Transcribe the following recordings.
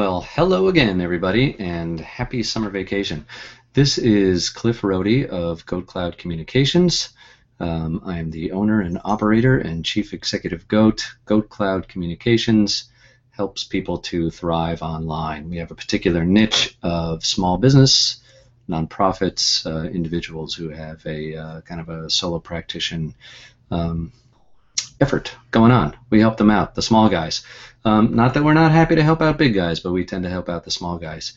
Well, hello again, everybody, and happy summer vacation. This is Cliff Rohde of Goat Cloud Communications. Um, I am the owner and operator and chief executive Goat. Goat Cloud Communications helps people to thrive online. We have a particular niche of small business, nonprofits, uh, individuals who have a uh, kind of a solo practitioner um, effort going on. We help them out, the small guys. Um, not that we're not happy to help out big guys, but we tend to help out the small guys.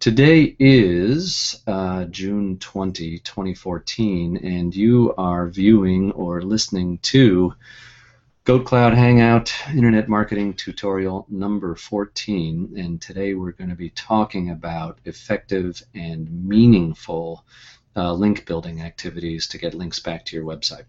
Today is uh, June 20, 2014, and you are viewing or listening to Goat Cloud Hangout Internet Marketing Tutorial number 14. And today we're going to be talking about effective and meaningful uh, link building activities to get links back to your website.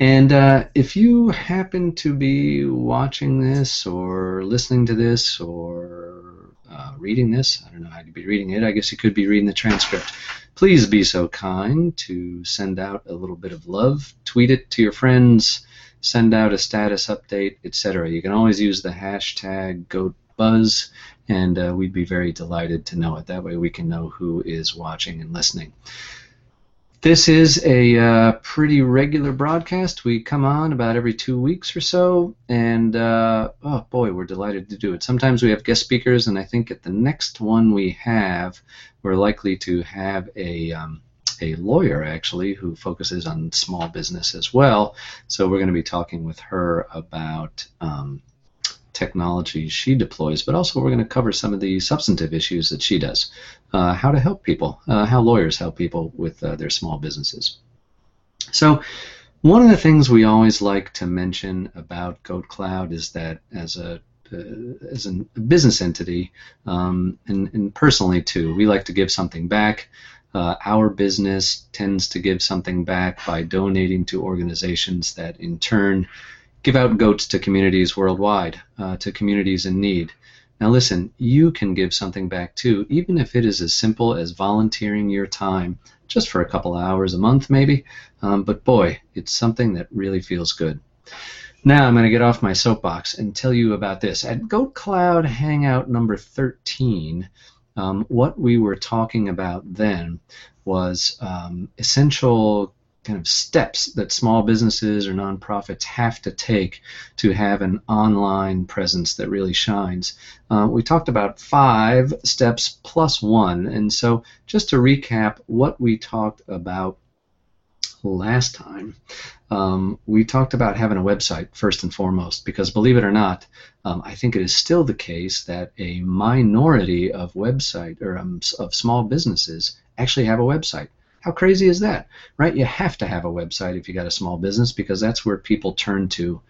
And uh, if you happen to be watching this or listening to this or uh, reading this, I don't know how you'd be reading it. I guess you could be reading the transcript. Please be so kind to send out a little bit of love, tweet it to your friends, send out a status update, etc. You can always use the hashtag GoatBuzz, and uh, we'd be very delighted to know it. That way we can know who is watching and listening. This is a uh, pretty regular broadcast. We come on about every two weeks or so, and uh, oh boy, we're delighted to do it. Sometimes we have guest speakers, and I think at the next one we have, we're likely to have a um, a lawyer actually who focuses on small business as well. So we're going to be talking with her about um, technology she deploys, but also we're going to cover some of the substantive issues that she does. Uh, how to help people, uh, how lawyers help people with uh, their small businesses. So, one of the things we always like to mention about Goat Cloud is that as a uh, as a business entity, um, and, and, personally too, we like to give something back. Uh, our business tends to give something back by donating to organizations that in turn give out goats to communities worldwide, uh, to communities in need. Now, listen, you can give something back too, even if it is as simple as volunteering your time just for a couple hours a month, maybe. Um, but boy, it's something that really feels good. Now, I'm going to get off my soapbox and tell you about this. At Goat Cloud Hangout number 13, um, what we were talking about then was um, essential kind of steps that small businesses or nonprofits have to take to have an online presence that really shines. Uh, we talked about five steps plus one, and so just to recap what we talked about last time, um, we talked about having a website first and foremost because believe it or not, um, I think it is still the case that a minority of website or um, of small businesses actually have a website. How crazy is that, right? You have to have a website if you got a small business because that's where people turn to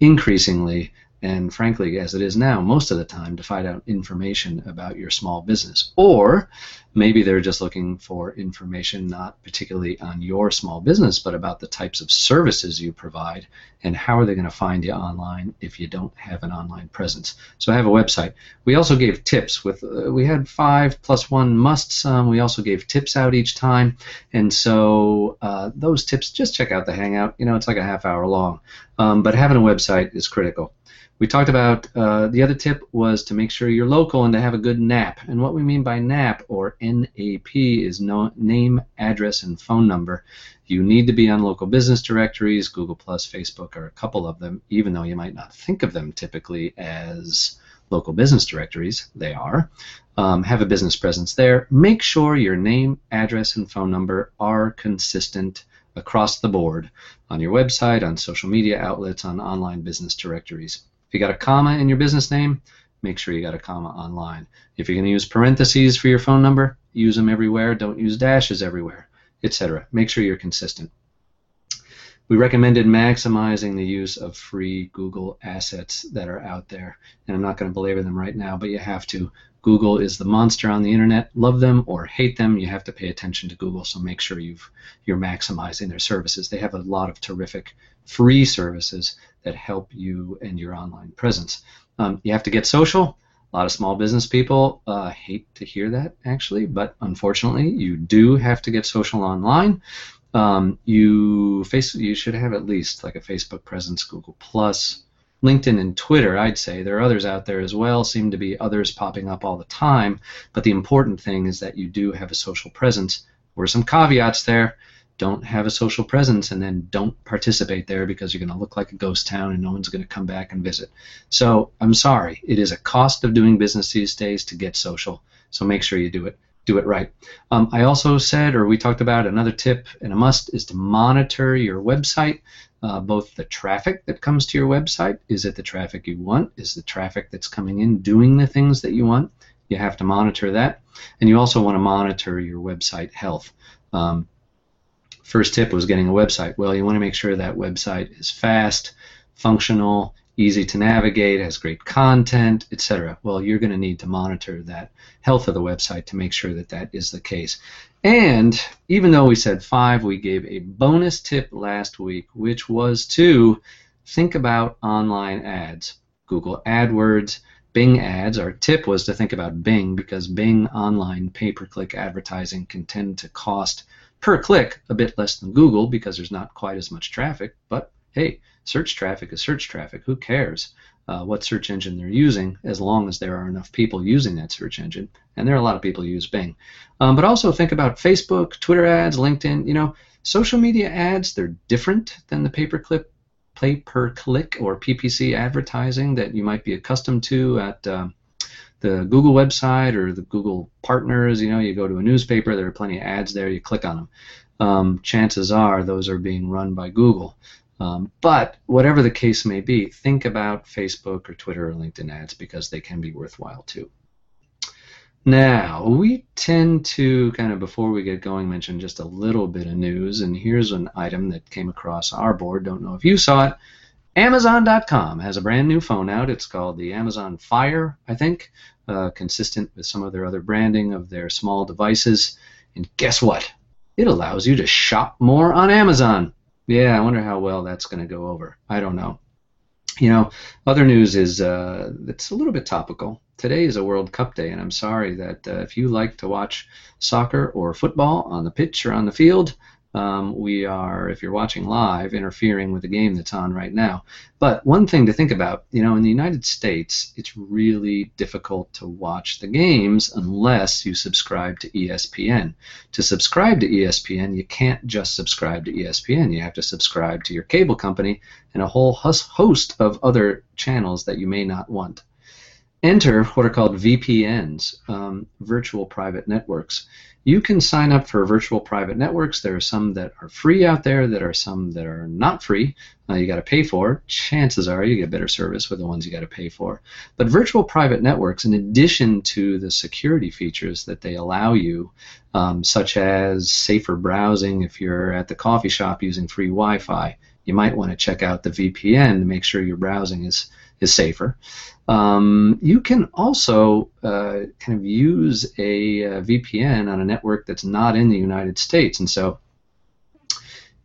increasingly and frankly, as it is now, most of the time to find out information about your small business. Or maybe they're just looking for information not particularly on your small business, but about the types of services you provide and how are they going to find you online if you don't have an online presence. So I have a website. We also gave tips with uh, we had five plus one musts. Um, we also gave tips out each time, and so uh, those tips just check out the Hangout. You know, it's like a half hour long, um, but having a website is critical. We talked about uh, the other tip was to make sure you're local and to have a good NAP. And what we mean by NAP or NAP is no, name, address, and phone number. You need to be on local business directories. Google Plus, Facebook are a couple of them, even though you might not think of them typically as local business directories. They are. Um, have a business presence there. Make sure your name, address, and phone number are consistent across the board on your website, on social media outlets, on online business directories. If you got a comma in your business name, make sure you got a comma online. If you're going to use parentheses for your phone number, use them everywhere. Don't use dashes everywhere, etc. Make sure you're consistent. We recommended maximizing the use of free Google assets that are out there. And I'm not going to belabor them right now, but you have to. Google is the monster on the internet. Love them or hate them, you have to pay attention to Google. So make sure you've, you're maximizing their services. They have a lot of terrific free services that help you and your online presence. Um, you have to get social. A lot of small business people uh, hate to hear that, actually, but unfortunately, you do have to get social online. Um, you face you should have at least like a Facebook presence, Google Plus, LinkedIn and Twitter, I'd say. There are others out there as well, seem to be others popping up all the time. But the important thing is that you do have a social presence. There are some caveats there. Don't have a social presence and then don't participate there because you're going to look like a ghost town and no one's going to come back and visit. So I'm sorry. It is a cost of doing business these days to get social. So make sure you do it do it right. Um, I also said, or we talked about, another tip and a must is to monitor your website, uh, both the traffic that comes to your website. Is it the traffic you want? Is the traffic that's coming in doing the things that you want? You have to monitor that. And you also want to monitor your website health. Um, first tip was getting a website. Well, you want to make sure that website is fast, functional, easy to navigate, has great content, etc. Well, you're going to need to monitor that health of the website to make sure that that is the case. And even though we said five, we gave a bonus tip last week, which was to think about online ads. Google AdWords, Bing ads. Our tip was to think about Bing because Bing online pay per click advertising can tend to cost per click a bit less than Google because there's not quite as much traffic, but hey, search traffic is search traffic. Who cares uh, what search engine they're using as long as there are enough people using that search engine? And there are a lot of people who use Bing. Um, but also think about Facebook, Twitter ads, LinkedIn. You know, social media ads, they're different than the pay-per-click pay per click or PPC advertising that you might be accustomed to at um, the Google website or the Google partners. You know, you go to a newspaper, there are plenty of ads there, you click on them. Um, chances are those are being run by Google. Um, but whatever the case may be, think about Facebook or Twitter or LinkedIn ads because they can be worthwhile too. Now, we tend to kind of before we get going mention just a little bit of news, and here's an item that came across our board. Don't know if you saw it. Amazon.com has a brand new phone out. It's called the Amazon Fire, I think, uh, consistent with some of their other branding of their small devices. And guess what? It allows you to shop more on Amazon. Yeah, I wonder how well that's going to go over. I don't know. You know, other news is uh, it's a little bit topical. Today is a World Cup day, and I'm sorry that uh, if you like to watch soccer or football on the pitch or on the field, um, we are, if you're watching live, interfering with the game that's on right now. But one thing to think about, you know, in the United States, it's really difficult to watch the games unless you subscribe to ESPN. To subscribe to ESPN, you can't just subscribe to ESPN. You have to subscribe to your cable company and a whole host of other channels that you may not want. Enter what are called VPNs, um, virtual private networks you can sign up for virtual private networks. There are some that are free out there. There are some that are not free. Uh, you got to pay for. Chances are you get better service with the ones you got to pay for. But virtual private networks, in addition to the security features that they allow you, um, such as safer browsing if you're at the coffee shop using free Wi-Fi, you might want to check out the VPN to make sure your browsing is is safer. Um, you can also uh, kind of use a, a, uh, VPN on a network that's not in the United States, and so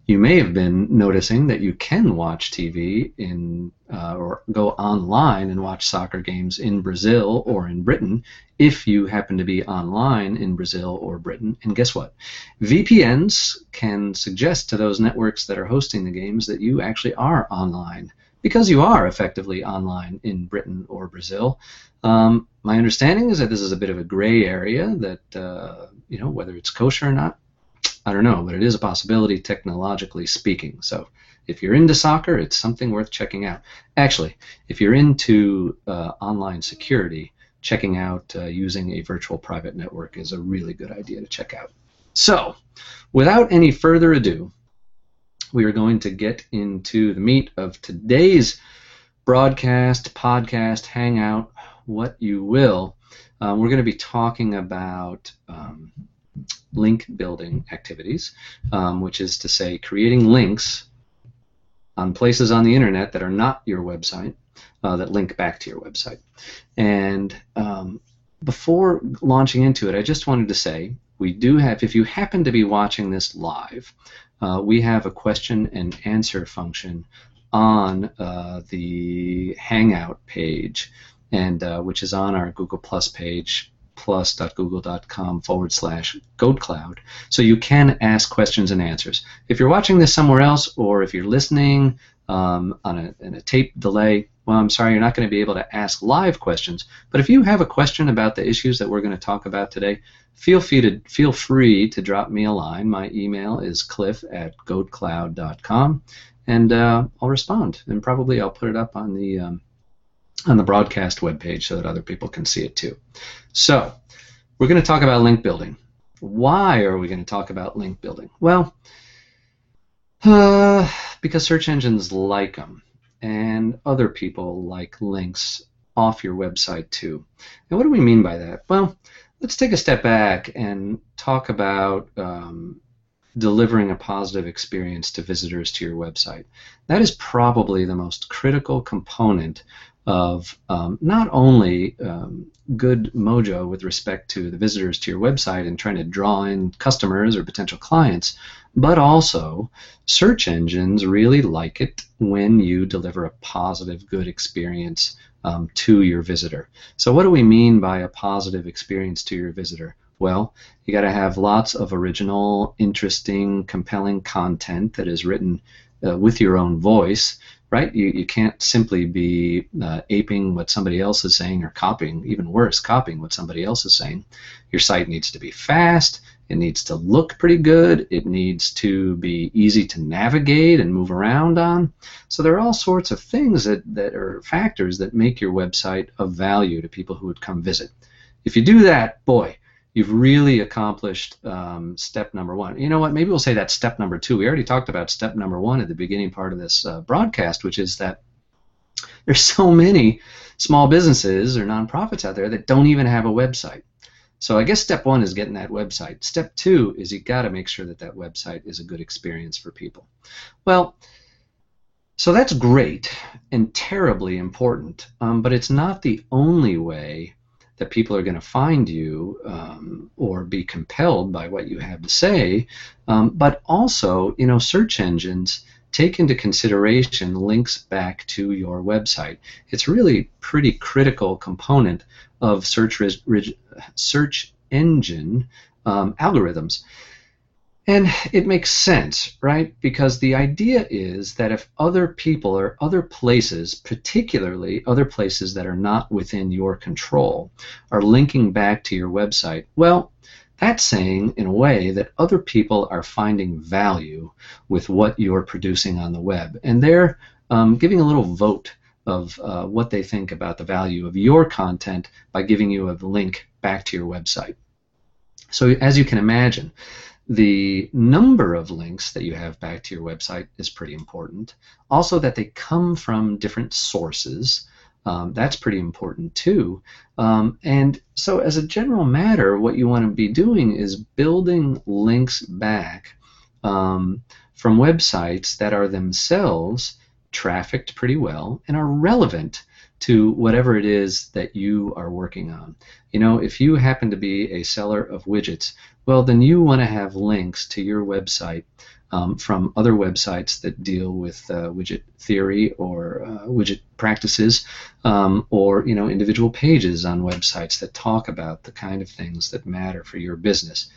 you may have been noticing that you can watch TV in uh, or go online and watch soccer games in Brazil or in Britain if you happen to be online in Brazil or Britain. And guess what? VPNs can suggest to those networks that are hosting the games that you actually are online because you are effectively online in Britain or Brazil. Um, my understanding is that this is a bit of a gray area that, uh, you know, whether it's kosher or not, I don't know, but it is a possibility technologically speaking. So if you're into soccer, it's something worth checking out. Actually, if you're into uh, online security, checking out uh, using a virtual private network is a really good idea to check out. So, without any further ado, we are going to get into the meat of today's broadcast, podcast, hangout, what you will. Um, we're going to be talking about um, link building activities, um, which is to say creating links on places on the internet that are not your website uh, that link back to your website. And um, before launching into it, I just wanted to say we do have, if you happen to be watching this live, uh, we have a question and answer function on uh, the Hangout page, and uh, which is on our Google Plus page, plus.google.com forward slash goatcloud. So you can ask questions and answers. If you're watching this somewhere else, or if you're listening um, on a, a tape delay, well, I'm sorry, you're not going to be able to ask live questions. But if you have a question about the issues that we're going to talk about today, feel free to feel free to drop me a line. My email is cliff at goatcloud.com, and uh, I'll respond. And probably I'll put it up on the um, on the broadcast webpage so that other people can see it too. So we're going to talk about link building. Why are we going to talk about link building? Well, uh, because search engines like them and other people like links off your website too. And what do we mean by that? Well, let's take a step back and talk about um, delivering a positive experience to visitors to your website. That is probably the most critical component of um, not only um, good mojo with respect to the visitors to your website and trying to draw in customers or potential clients, but also search engines really like it when you deliver a positive, good experience um, to your visitor. So, what do we mean by a positive experience to your visitor? Well, you got to have lots of original, interesting, compelling content that is written uh, with your own voice right? You, you can't simply be uh, aping what somebody else is saying or copying, even worse, copying what somebody else is saying. Your site needs to be fast. It needs to look pretty good. It needs to be easy to navigate and move around on. So there are all sorts of things that, that are factors that make your website of value to people who would come visit. If you do that, boy, you've really accomplished um, step number one. You know what? Maybe we'll say that's step number two. We already talked about step number one at the beginning part of this uh, broadcast, which is that there's so many small businesses or nonprofits out there that don't even have a website. So I guess step one is getting that website. Step two is you got to make sure that that website is a good experience for people. Well, so that's great and terribly important, um, but it's not the only way that people are going to find you um, or be compelled by what you have to say. Um, but also, you know, search engines take into consideration links back to your website. It's really pretty critical component of search search engine um, algorithms. And it makes sense, right? Because the idea is that if other people or other places, particularly other places that are not within your control, are linking back to your website, well, that's saying, in a way, that other people are finding value with what you're producing on the web. And they're um, giving a little vote of uh, what they think about the value of your content by giving you a link back to your website. So, as you can imagine, the number of links that you have back to your website is pretty important. Also, that they come from different sources. Um, that's pretty important too. Um, and so, as a general matter, what you want to be doing is building links back um, from websites that are themselves trafficked pretty well and are relevant to whatever it is that you are working on. You know, if you happen to be a seller of widgets, well, then you want to have links to your website um, from other websites that deal with uh, widget theory or uh, widget practices, um, or you know, individual pages on websites that talk about the kind of things that matter for your business.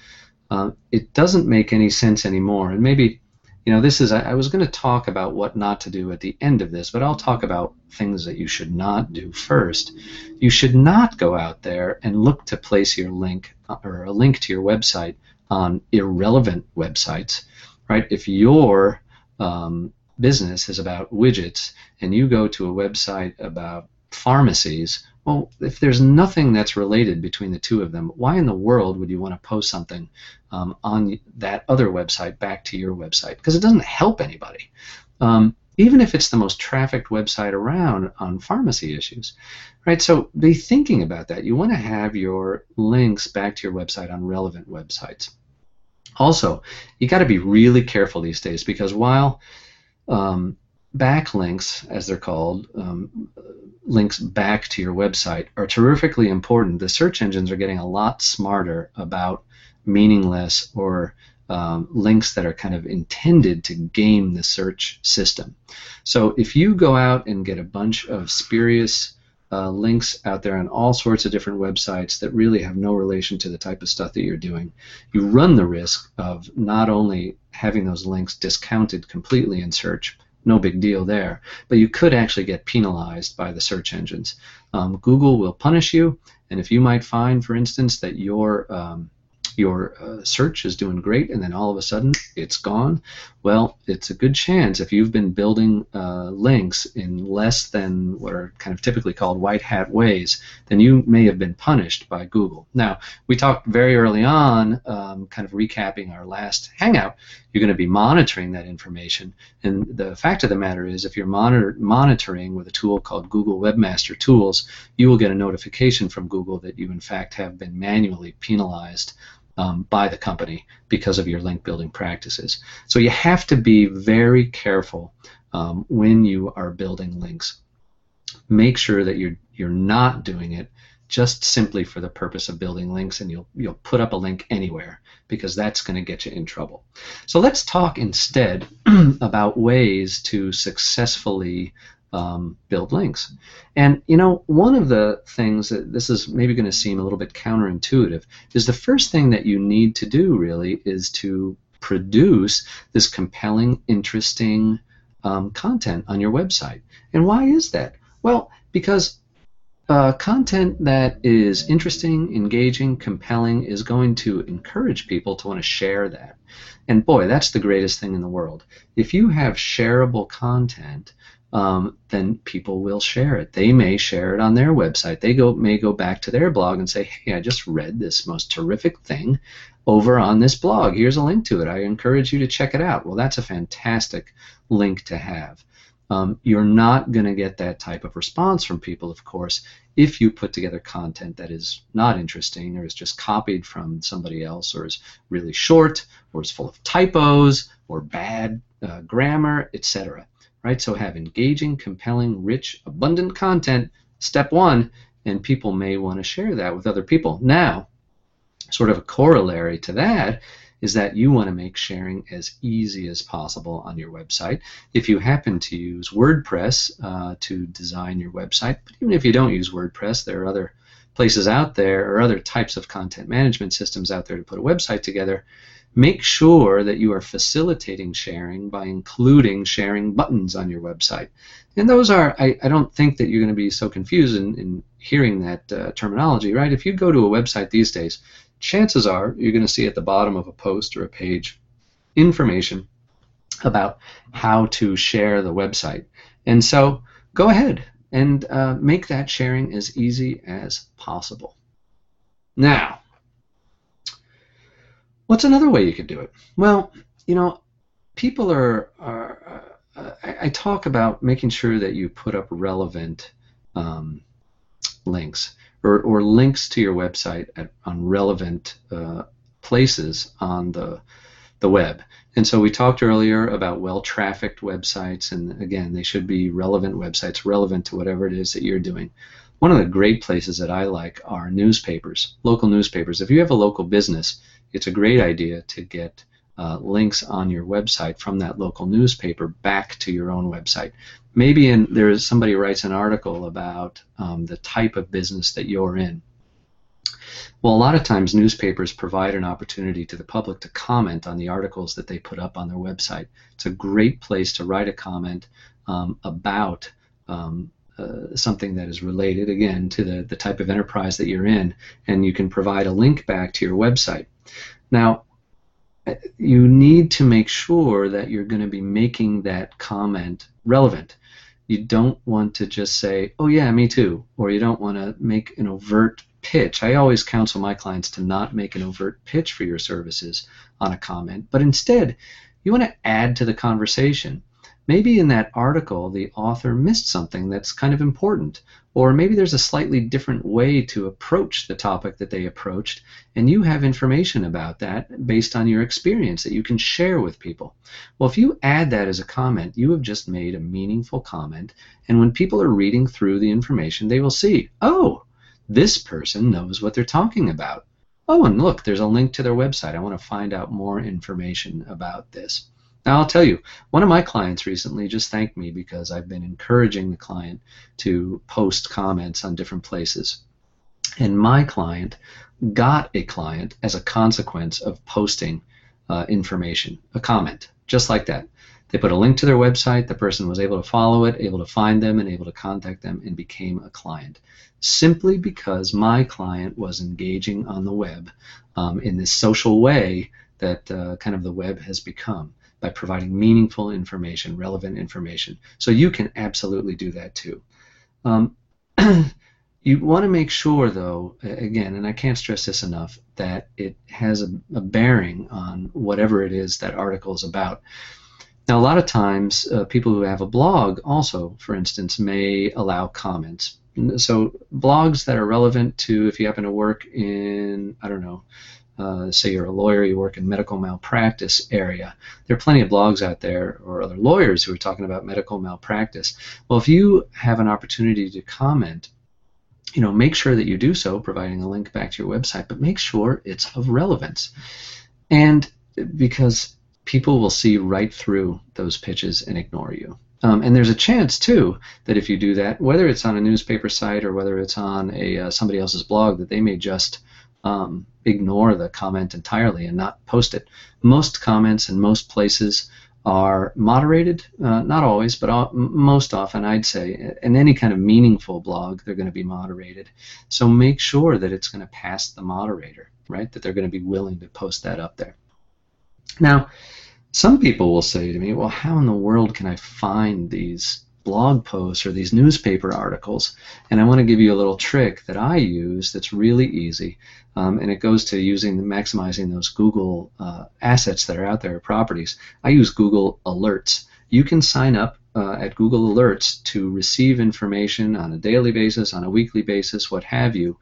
Uh, it doesn't make any sense anymore, and maybe you know, this is, I, I was going to talk about what not to do at the end of this, but I'll talk about things that you should not do first. You should not go out there and look to place your link or a link to your website on irrelevant websites, right? If your um, business is about widgets and you go to a website about pharmacies well, if there's nothing that's related between the two of them, why in the world would you want to post something um, on that other website back to your website? Because it doesn't help anybody. Um, even if it's the most trafficked website around on pharmacy issues, right? So be thinking about that. You want to have your links back to your website on relevant websites. Also, you got to be really careful these days because while um, backlinks, as they're called, um, links back to your website, are terrifically important. The search engines are getting a lot smarter about meaningless or um, links that are kind of intended to game the search system. So if you go out and get a bunch of spurious uh, links out there on all sorts of different websites that really have no relation to the type of stuff that you're doing, you run the risk of not only having those links discounted completely in search, no big deal there. But you could actually get penalized by the search engines. Um, Google will punish you, and if you might find, for instance, that your um, your uh, search is doing great and then all of a sudden it's gone, well, it's a good chance if you've been building uh, links in less than what are kind of typically called white hat ways, then you may have been punished by Google. Now, we talked very early on, um, kind of recapping our last Hangout, you're going to be monitoring that information. And the fact of the matter is, if you're monitor- monitoring with a tool called Google Webmaster Tools, you will get a notification from Google that you, in fact, have been manually penalized um, by the company because of your link building practices. So you have to be very careful um, when you are building links. Make sure that you're you're not doing it just simply for the purpose of building links and you'll you'll put up a link anywhere because that's going to get you in trouble. So let's talk instead about ways to successfully um, build links. And you know, one of the things that this is maybe going to seem a little bit counterintuitive is the first thing that you need to do really is to produce this compelling, interesting um, content on your website. And why is that? Well, because uh, content that is interesting, engaging, compelling is going to encourage people to want to share that. And boy, that's the greatest thing in the world. If you have shareable content, um, then people will share it. They may share it on their website. They go may go back to their blog and say, "Hey, I just read this most terrific thing over on this blog. Here's a link to it. I encourage you to check it out." Well, that's a fantastic link to have. Um, you're not going to get that type of response from people, of course, if you put together content that is not interesting or is just copied from somebody else or is really short or is full of typos or bad uh, grammar, etc right? So have engaging, compelling, rich, abundant content, step one, and people may want to share that with other people. Now, sort of a corollary to that is that you want to make sharing as easy as possible on your website. If you happen to use WordPress uh, to design your website, but even if you don't use WordPress, there are other places out there or other types of content management systems out there to put a website together Make sure that you are facilitating sharing by including sharing buttons on your website. And those are, I, I don't think that you're going to be so confused in, in hearing that uh, terminology, right? If you go to a website these days, chances are you're going to see at the bottom of a post or a page information about how to share the website. And so go ahead and uh, make that sharing as easy as possible. Now, What's another way you could do it? Well, you know, people are, are uh, I, I, talk about making sure that you put up relevant um, links or, or links to your website at, on relevant uh, places on the the web. And so we talked earlier about well-trafficked websites, and again, they should be relevant websites, relevant to whatever it is that you're doing. One of the great places that I like are newspapers, local newspapers. If you have a local business, it's a great idea to get uh, links on your website from that local newspaper back to your own website. Maybe in, there is somebody writes an article about um, the type of business that you're in. Well, a lot of times newspapers provide an opportunity to the public to comment on the articles that they put up on their website. It's a great place to write a comment um, about um, uh, something that is related, again, to the, the type of enterprise that you're in, and you can provide a link back to your website. Now, you need to make sure that you're going to be making that comment relevant. You don't want to just say, oh, yeah, me too, or you don't want to make an overt pitch. I always counsel my clients to not make an overt pitch for your services on a comment, but instead, you want to add to the conversation maybe in that article the author missed something that's kind of important, or maybe there's a slightly different way to approach the topic that they approached, and you have information about that based on your experience that you can share with people. Well, if you add that as a comment, you have just made a meaningful comment, and when people are reading through the information, they will see, oh, this person knows what they're talking about. Oh, and look, there's a link to their website. I want to find out more information about this. Now, I'll tell you, one of my clients recently just thanked me because I've been encouraging the client to post comments on different places. And my client got a client as a consequence of posting uh, information, a comment, just like that. They put a link to their website, the person was able to follow it, able to find them, and able to contact them and became a client. Simply because my client was engaging on the web um, in this social way that uh, kind of the web has become by providing meaningful information, relevant information. So you can absolutely do that too. Um, you want to make sure, though, again, and I can't stress this enough, that it has a, a bearing on whatever it is that article is about. Now, a lot of times, uh, people who have a blog also, for instance, may allow comments. So, blogs that are relevant to if you happen to work in, I don't know, uh, say you're a lawyer, you work in medical malpractice area. There are plenty of blogs out there or other lawyers who are talking about medical malpractice. Well, if you have an opportunity to comment, you know, make sure that you do so, providing a link back to your website, but make sure it's of relevance. And because people will see right through those pitches and ignore you. Um, and there's a chance too that if you do that, whether it's on a newspaper site or whether it's on a uh, somebody else's blog, that they may just um, ignore the comment entirely and not post it. Most comments in most places are moderated, uh, not always, but most often, I'd say. In any kind of meaningful blog, they're going to be moderated. So make sure that it's going to pass the moderator, right? That they're going to be willing to post that up there. Now, some people will say to me, well, how in the world can I find these blog posts or these newspaper articles. And I want to give you a little trick that I use that's really easy. Um, and it goes to using maximizing those Google uh, assets that are out there, properties. I use Google Alerts. You can sign up uh, at Google Alerts to receive information on a daily basis, on a weekly basis, what have you,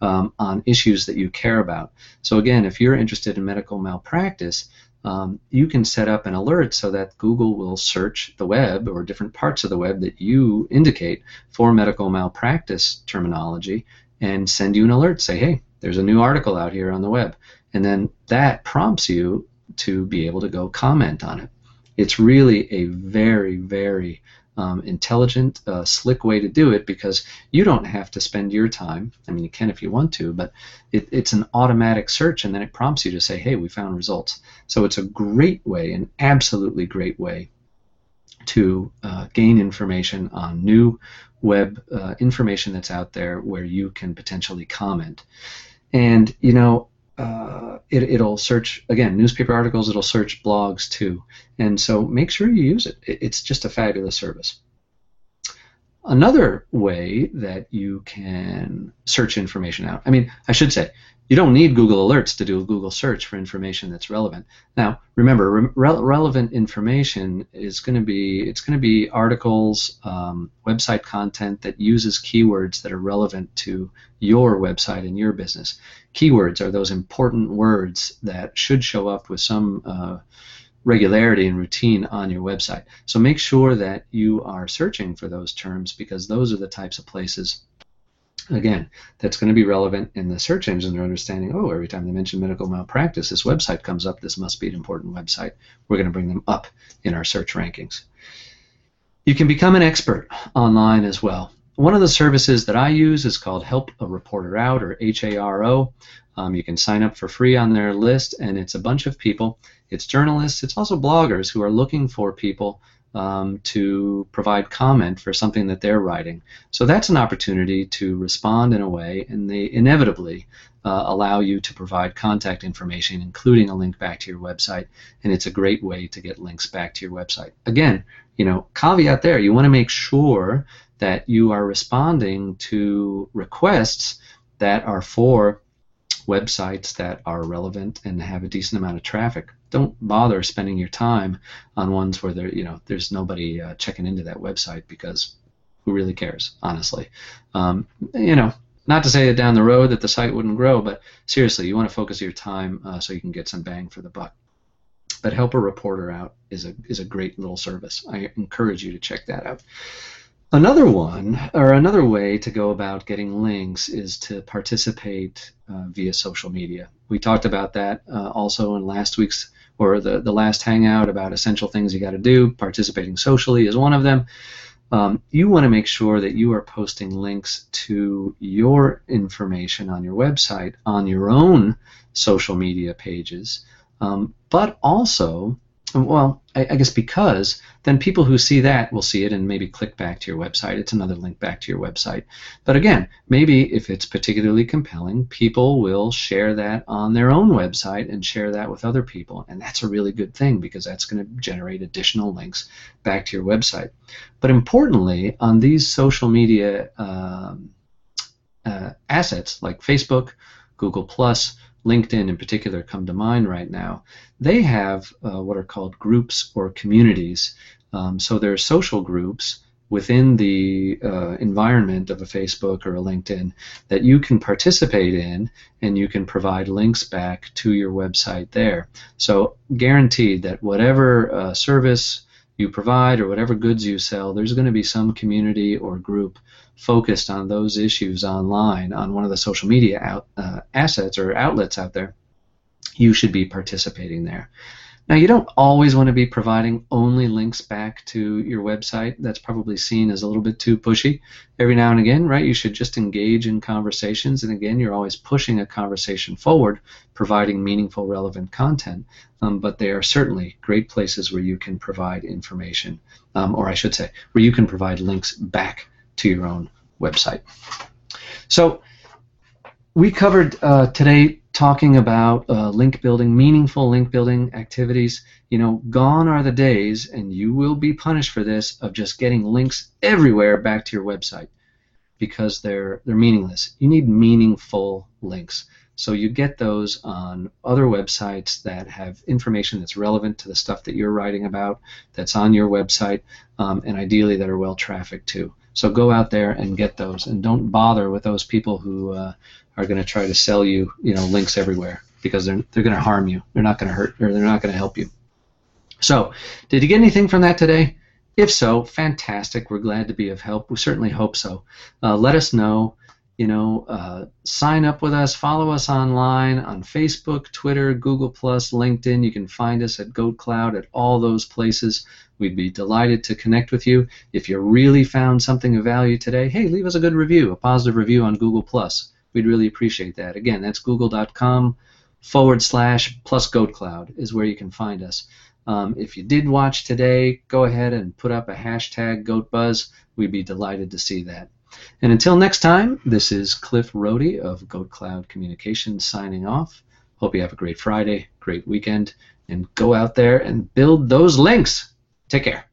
um, on issues that you care about. So again, if you're interested in medical malpractice, um, you can set up an alert so that Google will search the web or different parts of the web that you indicate for medical malpractice terminology and send you an alert. Say, hey, there's a new article out here on the web. And then that prompts you to be able to go comment on it. It's really a very, very um, intelligent, uh, slick way to do it because you don't have to spend your time. I mean, you can if you want to, but it, it's an automatic search and then it prompts you to say, hey, we found results. So it's a great way, an absolutely great way to uh, gain information on new web uh, information that's out there where you can potentially comment. And, you know, uh, it, will search again newspaper articles it'll search blogs too and so make sure you use it. it it's just a fabulous service another way that you can search information out i mean i should say you don't need Google Alerts to do a Google search for information that's relevant. Now, remember, re- relevant information is going to be it's going to be articles, um, website content that uses keywords that are relevant to your website and your business. Keywords are those important words that should show up with some uh, regularity and routine on your website. So make sure that you are searching for those terms because those are the types of places again, that's going to be relevant in the search engine. They're understanding, oh, every time they mention medical malpractice, this website comes up. This must be an important website. We're going to bring them up in our search rankings. You can become an expert online as well. One of the services that I use is called Help a Reporter Out, or HARO. Um, you can sign up for free on their list, and it's a bunch of people. It's journalists, it's also bloggers who are looking for people um, to provide comment for something that they're writing. So that's an opportunity to respond in a way, and they inevitably uh, allow you to provide contact information, including a link back to your website, and it's a great way to get links back to your website. Again, you know, caveat there, you want to make sure that you are responding to requests that are for websites that are relevant and have a decent amount of traffic. Don't bother spending your time on ones where there, you know, there's nobody uh, checking into that website because who really cares, honestly? Um, you know, not to say that down the road that the site wouldn't grow, but seriously, you want to focus your time uh, so you can get some bang for the buck. But help a reporter out is a is a great little service. I encourage you to check that out. Another one, or another way to go about getting links, is to participate uh, via social media. We talked about that uh, also in last week's or the, the last hangout about essential things you got to do. Participating socially is one of them. Um, you want to make sure that you are posting links to your information on your website on your own social media pages, um, but also well, I, I, guess because then people who see that will see it and maybe click back to your website. It's another link back to your website. But again, maybe if it's particularly compelling, people will share that on their own website and share that with other people. And that's a really good thing because that's going to generate additional links back to your website. But importantly, on these social media um, uh, assets like Facebook, Google Plus, LinkedIn in particular come to mind right now, they have uh, what are called groups or communities. Um, so there are social groups within the uh, environment of a Facebook or a LinkedIn that you can participate in and you can provide links back to your website there. So guaranteed that whatever uh, service you provide or whatever goods you sell, there's going to be some community or group focused on those issues online on one of the social media out, uh, assets or outlets out there. You should be participating there. Now, you don't always want to be providing only links back to your website. That's probably seen as a little bit too pushy. Every now and again, right, you should just engage in conversations. And again, you're always pushing a conversation forward, providing meaningful, relevant content. Um, but they are certainly great places where you can provide information, um, or I should say, where you can provide links back to your own website. So, we covered uh, today talking about uh, link building, meaningful link building activities. You know, gone are the days, and you will be punished for this, of just getting links everywhere back to your website because they're they're meaningless. You need meaningful links. So you get those on other websites that have information that's relevant to the stuff that you're writing about, that's on your website, um, and ideally that are well trafficked too. So go out there and get those, and don't bother with those people who uh, are going to try to sell you, you know, links everywhere because they're they're going to harm you. They're not going to hurt or they're not going to help you. So, did you get anything from that today? If so, fantastic. We're glad to be of help. We certainly hope so. Uh, let us know. You know, uh, sign up with us. Follow us online on Facebook, Twitter, Google Plus, LinkedIn. You can find us at Goat Cloud at all those places. We'd be delighted to connect with you. If you really found something of value today, hey, leave us a good review, a positive review on Google Plus. We'd really appreciate that. Again, that's google.com forward slash plus goat cloud is where you can find us. Um, if you did watch today, go ahead and put up a hashtag GoatBuzz. We'd be delighted to see that. And until next time, this is Cliff Rohde of Goat Cloud Communications signing off. Hope you have a great Friday, great weekend, and go out there and build those links. Take care.